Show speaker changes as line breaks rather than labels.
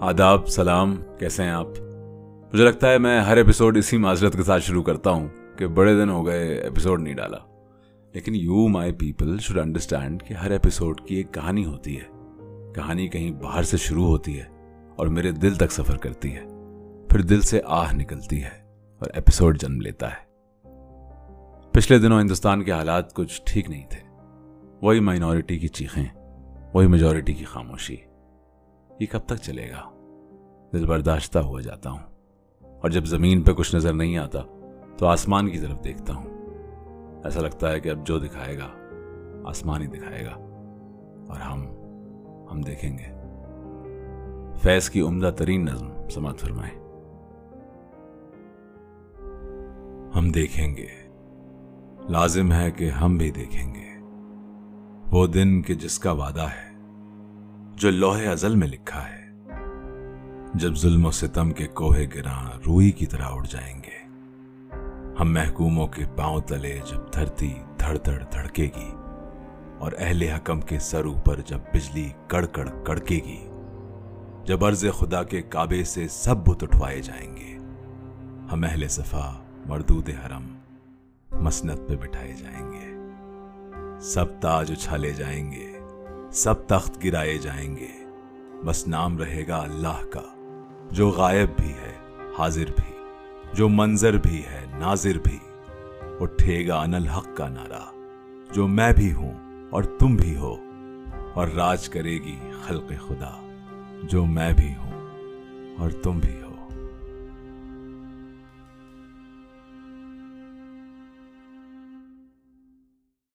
آداب، سلام، کیسے ہیں آپ؟ مجھے لگتا ہے میں ہر ایپیسوڈ اسی معذرت کے ساتھ شروع کرتا ہوں کہ بڑے دن ہو گئے ایپیسوڈ نہیں ڈالا۔ لیکن you my people should understand کہ ہر ایپیسوڈ کی ایک کہانی ہوتی ہے۔ کہانی کہیں باہر سے شروع ہوتی ہے اور میرے دل تک سفر کرتی ہے۔ پھر دل سے آہ نکلتی ہے اور ایپیسوڈ جنم لیتا ہے۔ پچھلے دنوں ہندوستان کے حالات کچھ ٹھیک نہیں تھے۔ وہی مائنورٹی کی چیخیں، وہی میجورٹی کی خاموشی۔ یہ کب تک چلے گا؟ دل برداشتہ ہوا جاتا ہوں۔ اور جب زمین پہ کچھ نظر نہیں آتا، تو آسمان کی طرف دیکھتا ہوں۔ ایسا لگتا ہے کہ اب جو دکھائے گا آسمان ہی دکھائے گا۔ اور ہم ہم دیکھیں گے۔ فیض کی عمدہ ترین نظم سماعت فرمائیں ہم دیکھیں گے۔ لازم ہے کہ ہم بھی دیکھیں گے۔ وہ دن کہ جس کا وعدہ ہے۔ جو لوہے ازل میں لکھا ہے۔ جب ظلم و ستم کے کوہے گراں روئی کی طرح اڑ جائیں گے، ہم محکوموں کے پاؤں تلے جب دھرتی دھڑ دھڑ دھڑکے گی، اور اہل حکم کے سر اوپر جب بجلی کڑ کڑ کڑکے گی، جب عرض خدا کے کعبے سے سب بت اٹھوائے جائیں گے، ہم اہل صفا، مردود حرم مسنت پہ بٹھائے جائیں گے۔ سب تاج اچھالے جائیں گے۔ سب تخت گرائے جائیں گے۔ بس نام رہے گا اللہ کا، جو غائب بھی ہے، حاضر بھی۔ جو منظر بھی ہے، ناظر بھی۔ اٹھے گا ان الحق کا نعرہ، جو میں بھی ہوں اور تم بھی ہو۔ اور راج کرے گی خلق خدا، جو میں بھی ہوں اور تم بھی ہو۔